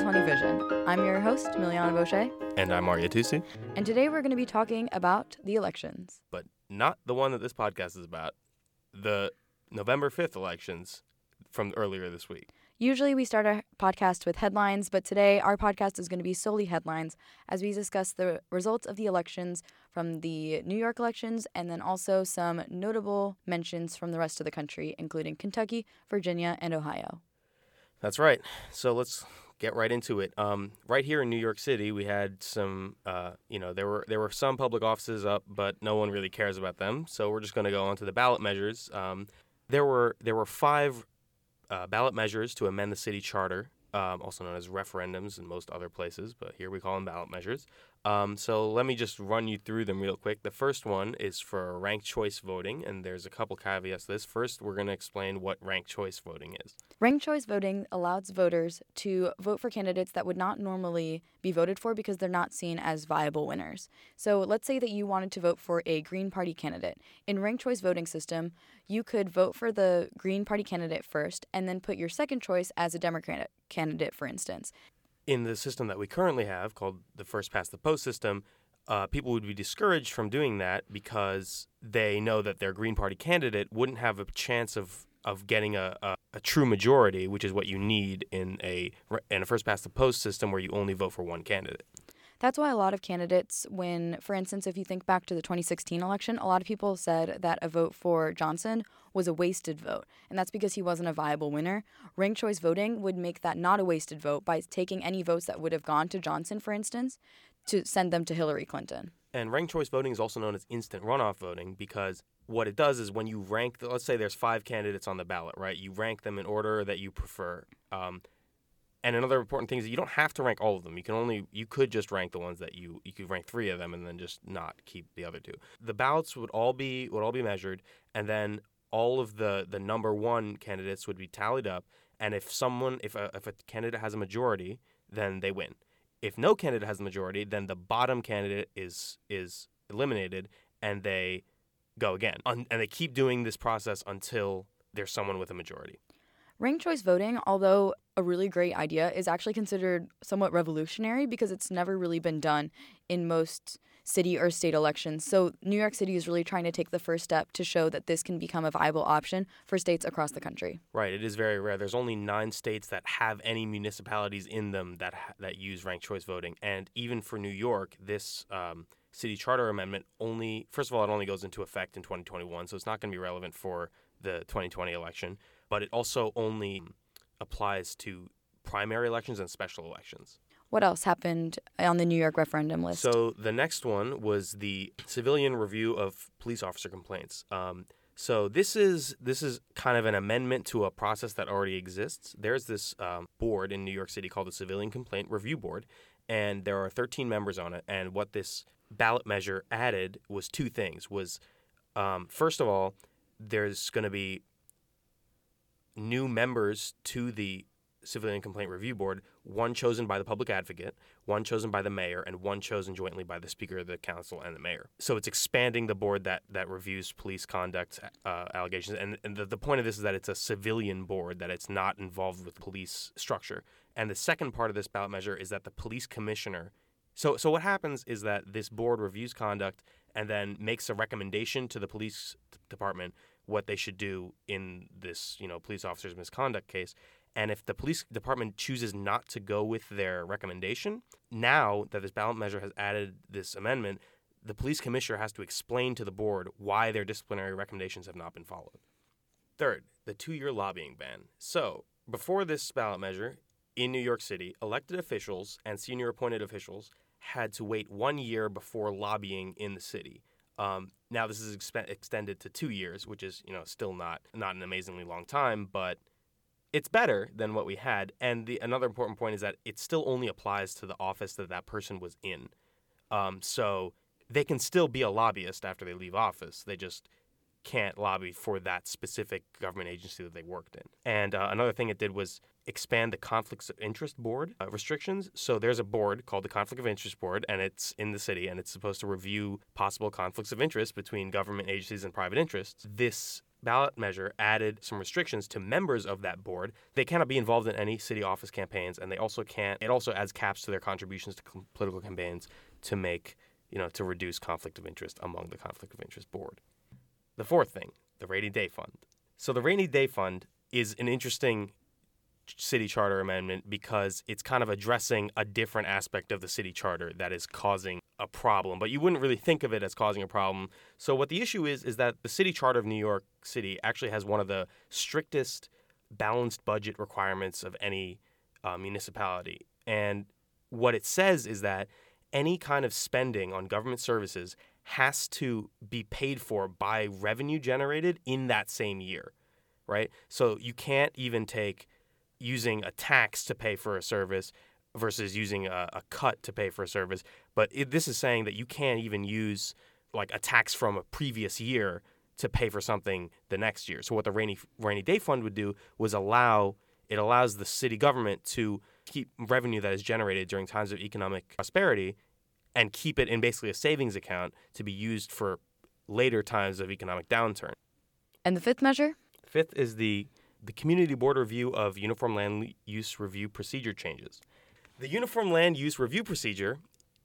2020 Vision. I'm your host, Miliana Boche. And I'm Arya Tusi, and today we're going to be talking about the elections. but not the one that this podcast is about. The November 5th elections from earlier this week. Usually we start our podcast with headlines, but today our podcast is going to be solely headlines as we discuss the results of the elections from the New York elections and then also some notable mentions from the rest of the country, including Kentucky, Virginia, and Ohio. That's right. So let's get right into it. Um, right here in New York City, we had some, uh, you know, there were there were some public offices up, but no one really cares about them. So we're just going to go on to the ballot measures. Um, there were there were five uh, ballot measures to amend the city charter, um, also known as referendums in most other places, but here we call them ballot measures. Um, so let me just run you through them real quick. The first one is for ranked choice voting, and there's a couple caveats to this. First, we're going to explain what ranked choice voting is. Ranked choice voting allows voters to vote for candidates that would not normally be voted for because they're not seen as viable winners. So let's say that you wanted to vote for a Green Party candidate. In ranked choice voting system, you could vote for the Green Party candidate first and then put your second choice as a Democrat candidate, for instance. in the system that we currently have, called the first past the post system, uh, people would be discouraged from doing that because they know that their Green Party candidate wouldn't have a chance of of getting a, a, a true majority, which is what you need in a in a first past the post system where you only vote for one candidate. That's why a lot of candidates, when, for instance, if you think back to the 2016 election, a lot of people said that a vote for Johnson was a wasted vote. And that's because he wasn't a viable winner. Ranked choice voting would make that not a wasted vote by taking any votes that would have gone to Johnson, for instance, to send them to Hillary Clinton. And ranked choice voting is also known as instant runoff voting because what it does is when you rank, let's say there's five candidates on the ballot, right? You rank them in order that you prefer. Um, and another important thing is you don't have to rank all of them. You can only you could just rank the ones that you you could rank three of them and then just not keep the other two. The ballots would all be would all be measured, and then all of the the number one candidates would be tallied up. And if someone if a, if a candidate has a majority, then they win. If no candidate has a majority, then the bottom candidate is is eliminated, and they go again. And they keep doing this process until there's someone with a majority. Ranked choice voting, although a really great idea, is actually considered somewhat revolutionary because it's never really been done in most city or state elections. So, New York City is really trying to take the first step to show that this can become a viable option for states across the country. Right, it is very rare. There's only nine states that have any municipalities in them that ha- that use ranked choice voting, and even for New York, this um, city charter amendment only first of all it only goes into effect in 2021, so it's not going to be relevant for the 2020 election. But it also only applies to primary elections and special elections. What else happened on the New York referendum list? So the next one was the civilian review of police officer complaints. Um, so this is this is kind of an amendment to a process that already exists. There's this um, board in New York City called the Civilian Complaint Review Board, and there are 13 members on it. And what this ballot measure added was two things. Was um, first of all, there's going to be new members to the Civilian Complaint Review Board, one chosen by the public advocate, one chosen by the mayor, and one chosen jointly by the Speaker of the Council and the mayor. So it's expanding the board that, that reviews police conduct uh, allegations. And, and the, the point of this is that it's a civilian board, that it's not involved with police structure. And the second part of this ballot measure is that the police commissioner. So, so what happens is that this board reviews conduct and then makes a recommendation to the police department what they should do in this, you know, police officer's misconduct case. And if the police department chooses not to go with their recommendation, now that this ballot measure has added this amendment, the police commissioner has to explain to the board why their disciplinary recommendations have not been followed. Third, the two year lobbying ban. So, before this ballot measure, in New York City, elected officials and senior appointed officials had to wait one year before lobbying in the city. Um, now this is extended to two years, which is you know still not not an amazingly long time, but it's better than what we had. And the another important point is that it still only applies to the office that that person was in. Um, so they can still be a lobbyist after they leave office. They just can't lobby for that specific government agency that they worked in. And uh, another thing it did was expand the conflicts of interest board uh, restrictions. So there's a board called the Conflict of Interest Board, and it's in the city, and it's supposed to review possible conflicts of interest between government agencies and private interests. This ballot measure added some restrictions to members of that board. They cannot be involved in any city office campaigns, and they also can't. It also adds caps to their contributions to com- political campaigns to make you know to reduce conflict of interest among the conflict of interest board. The fourth thing, the rainy day fund. So the rainy day fund is an interesting city charter amendment because it's kind of addressing a different aspect of the city charter that is causing a problem, but you wouldn't really think of it as causing a problem. So what the issue is is that the city charter of New York City actually has one of the strictest balanced budget requirements of any uh, municipality. And what it says is that any kind of spending on government services has to be paid for by revenue generated in that same year, right? So you can't even take using a tax to pay for a service versus using a, a cut to pay for a service. But it, this is saying that you can't even use like a tax from a previous year to pay for something the next year. So what the rainy rainy day fund would do was allow it allows the city government to keep revenue that is generated during times of economic prosperity and keep it in basically a savings account to be used for later times of economic downturn. And the fifth measure? Fifth is the the Community Board Review of Uniform Land Use Review Procedure changes. The Uniform Land Use Review Procedure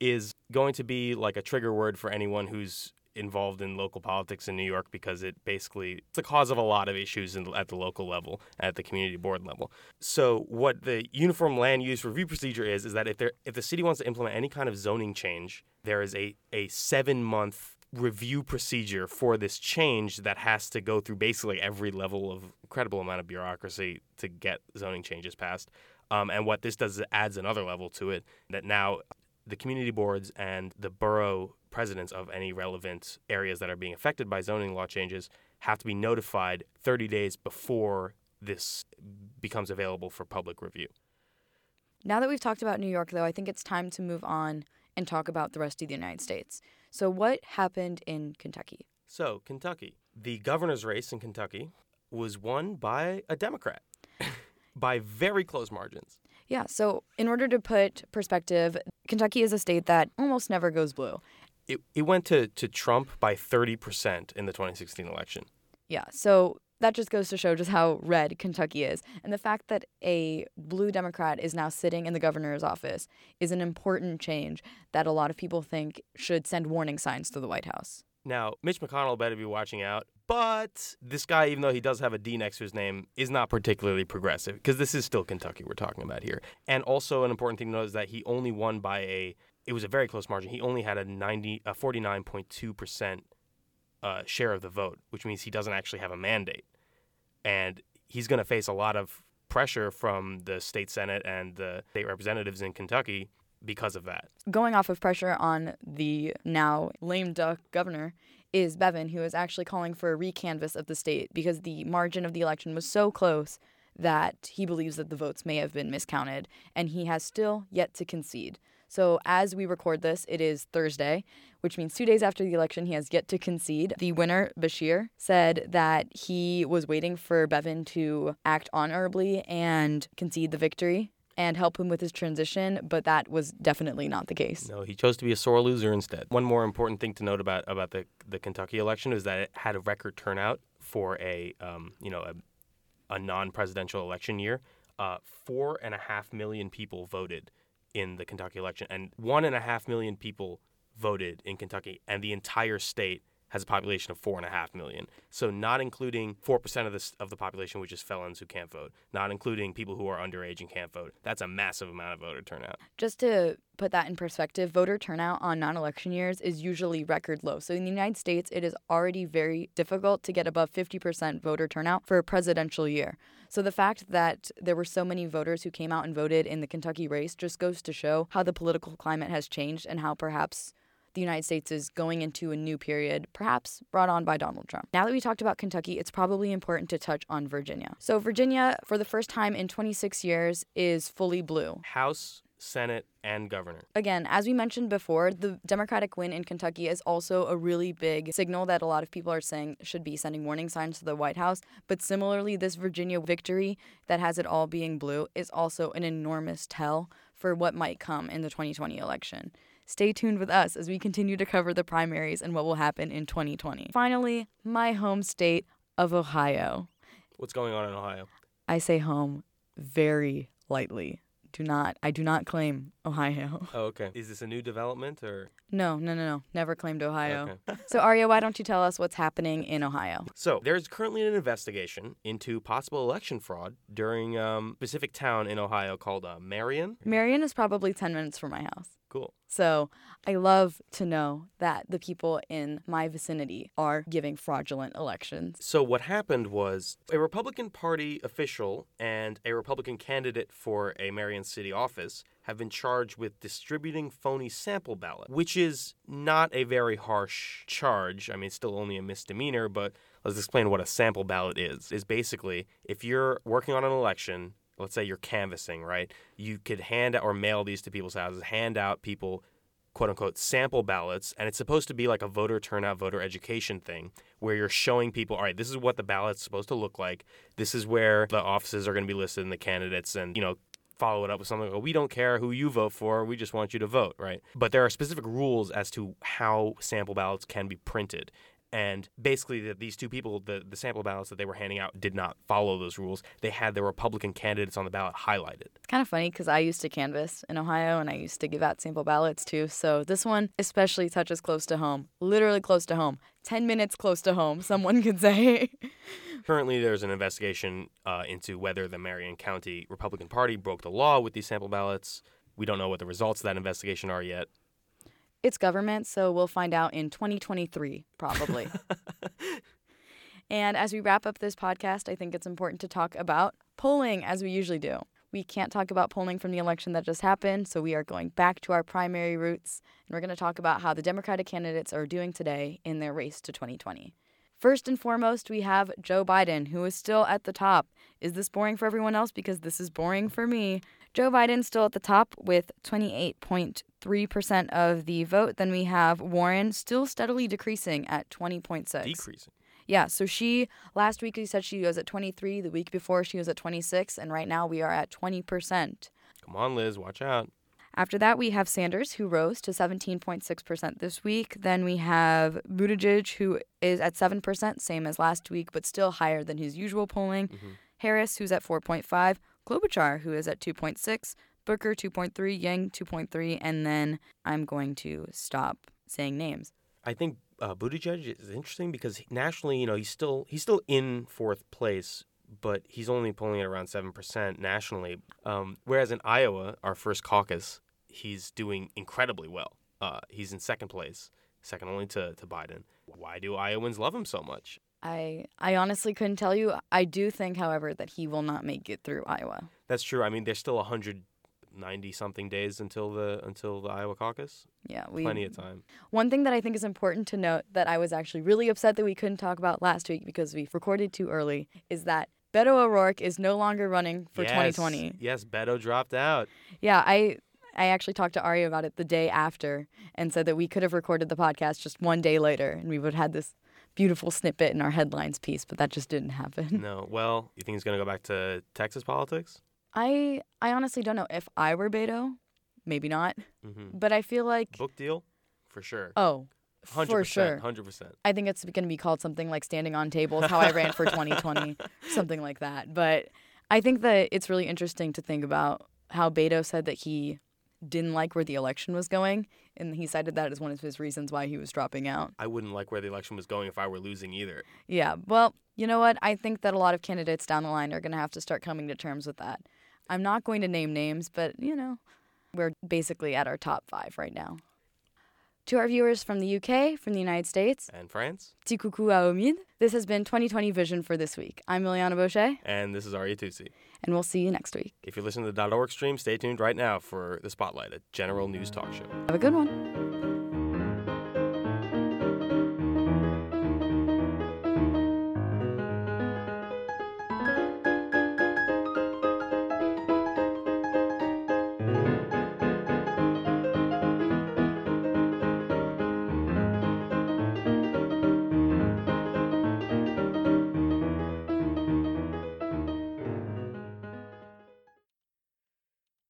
is going to be like a trigger word for anyone who's involved in local politics in New York because it basically it's the cause of a lot of issues in, at the local level, at the community board level. So what the Uniform Land Use Review Procedure is is that if there if the city wants to implement any kind of zoning change, there is a a 7 month review procedure for this change that has to go through basically every level of incredible amount of bureaucracy to get zoning changes passed. Um, and what this does is it adds another level to it that now the community boards and the borough presidents of any relevant areas that are being affected by zoning law changes have to be notified 30 days before this becomes available for public review. Now that we've talked about New York, though, I think it's time to move on and talk about the rest of the United States. So, what happened in Kentucky? So, Kentucky. The governor's race in Kentucky was won by a Democrat by very close margins. Yeah, so in order to put perspective, Kentucky is a state that almost never goes blue. It, it went to, to Trump by 30% in the 2016 election. Yeah, so that just goes to show just how red Kentucky is. And the fact that a blue Democrat is now sitting in the governor's office is an important change that a lot of people think should send warning signs to the White House. Now, Mitch McConnell better be watching out, but this guy, even though he does have a D next to his name, is not particularly progressive because this is still Kentucky we're talking about here. And also, an important thing to note is that he only won by a, it was a very close margin. He only had a 90, a 49.2% uh, share of the vote, which means he doesn't actually have a mandate. And he's going to face a lot of pressure from the state Senate and the state representatives in Kentucky because of that. Going off of pressure on the now lame duck governor is Bevin, who is actually calling for a recanvass of the state because the margin of the election was so close that he believes that the votes may have been miscounted, and he has still yet to concede. So, as we record this, it is Thursday, which means two days after the election, he has yet to concede. The winner, Beshear, said that he was waiting for Bevin to act honorably and concede the victory and help him with his transition, but that was definitely not the case. No, he chose to be a sore loser instead. One more important thing to note about about the the Kentucky election is that it had a record turnout for a um, you know a, a non-presidential election year. Uh, four and a half million people voted in the Kentucky election, and one and a half million people voted in Kentucky, and the entire state has a population of four and a half million. So not including four percent of the of the population, which is felons who can't vote, not including people who are underage and can't vote. That's a massive amount of voter turnout. Just to put that in perspective, voter turnout on non-election years is usually record low. So in the United States, it is already very difficult to get above 50% voter turnout for a presidential year. So the fact that there were so many voters who came out and voted in the Kentucky race just goes to show how the political climate has changed and how perhaps the United States is going into a new period, perhaps brought on by Donald Trump. Now that we talked about Kentucky, it's probably important to touch on Virginia. So, Virginia, for the first time in 26 years, is fully blue. House, Senate, and governor. Again, as we mentioned before, the Democratic win in Kentucky is also a really big signal that a lot of people are saying should be sending warning signs to the White House. But similarly, this Virginia victory that has it all being blue is also an enormous tell for what might come in the 2020 election. Stay tuned with us as we continue to cover the primaries and what will happen in 2020. Finally, my home state, of Ohio. What's going on in Ohio? I say home very lightly. Do not, I do not claim Ohio. Oh, okay. Is this a new development or? No, no, no, no. Never claimed Ohio. Okay. So, Arya, why don't you tell us what's happening in Ohio? So there's currently an investigation into possible election fraud during um, specific town in Ohio called uh, Marion. Marion is probably 10 minutes from my house. Cool. So I love to know that the people in my vicinity are giving fraudulent elections. So what happened was a Republican Party official and a Republican candidate for a Marion City office have been charged with distributing phony sample ballots, which is not a very harsh charge. I mean, it's still only a misdemeanor, but let's explain what a sample ballot is. Is basically if you're working on an election, let's say you're canvassing, right? You could hand out or mail these to people's houses, hand out people quote unquote sample ballots and it's supposed to be like a voter turnout voter education thing where you're showing people all right this is what the ballot's supposed to look like. This is where the offices are going to be listed and the candidates and you know follow it up with something like, we don't care who you vote for we just want you to vote right? But there are specific rules as to how sample ballots can be printed and basically, the, these two people, the, the sample ballots that they were handing out, did not follow those rules. They had the Republican candidates on the ballot highlighted. It's kind of funny because I used to canvass in Ohio and I used to give out sample ballots too. So this one especially touches close to home, literally close to home. 10 minutes close to home, someone could say. Currently, there's an investigation uh, into whether the Marion County Republican Party broke the law with these sample ballots. We don't know what the results of that investigation are yet. It's government, so we'll find out in 2023, probably. and as we wrap up this podcast, I think it's important to talk about polling as we usually do. We can't talk about polling from the election that just happened, so we are going back to our primary roots, and we're going to talk about how the Democratic candidates are doing today in their race to 2020. First and foremost, we have Joe Biden, who is still at the top. Is this boring for everyone else? Because this is boring for me. Joe Biden's still at the top with 28.3% of the vote. Then we have Warren still steadily decreasing at 20.6. Decreasing. Yeah, so she last week you said she was at 23, the week before she was at 26, and right now we are at 20%. Come on, Liz, watch out. After that, we have Sanders, who rose to 17.6% this week. Then we have Buttigieg, who is at 7%, same as last week, but still higher than his usual polling. Mm-hmm. Harris, who's at 4.5. Klobuchar, who is at 2.6. Booker, 2.3. Yang, 2.3. And then I'm going to stop saying names. I think uh, Buttigieg is interesting because nationally, you know, he's still he's still in fourth place, but he's only polling at around seven percent nationally. Um, whereas in Iowa, our first caucus, he's doing incredibly well. Uh, he's in second place, second only to, to Biden. Why do Iowans love him so much? I I honestly couldn't tell you. I do think, however, that he will not make it through Iowa. That's true. I mean, there's still 190 something days until the until the Iowa caucus. Yeah, we Plenty of time. One thing that I think is important to note that I was actually really upset that we couldn't talk about last week because we recorded too early is that Beto O'Rourke is no longer running for yes. 2020. Yes, Beto dropped out. Yeah, I I actually talked to Ari about it the day after and said that we could have recorded the podcast just one day later and we would have had this beautiful snippet in our headlines piece, but that just didn't happen. No. Well, you think he's gonna go back to Texas politics? I I honestly don't know if I were Beto, maybe not, Mm-hmm. but I feel like Book deal, for sure. Oh. for percent. sure. Hundred percent. I think it's going to be called something like standing on tables, how I ran for 2020, something like that. But I think that it's really interesting to think about how Beto said that he didn't like where the election was going, and he cited that as one of his reasons why he was dropping out. I wouldn't like where the election was going if I were losing either. Yeah, well, you know what? I think that a lot of candidates down the line are going to have to start coming to terms with that. I'm not going to name names, but, you know, we're basically at our top five right now. To our viewers from the UK, from the United States, And France. Petit coucou à Omid. This has been 2020 Vision for this week. I'm Miliana Boucher, And this is Arya Tusi. And we'll see you next week. If you're listening to the .org stream, stay tuned right now for the Spotlight, a general news talk show. Have a good one.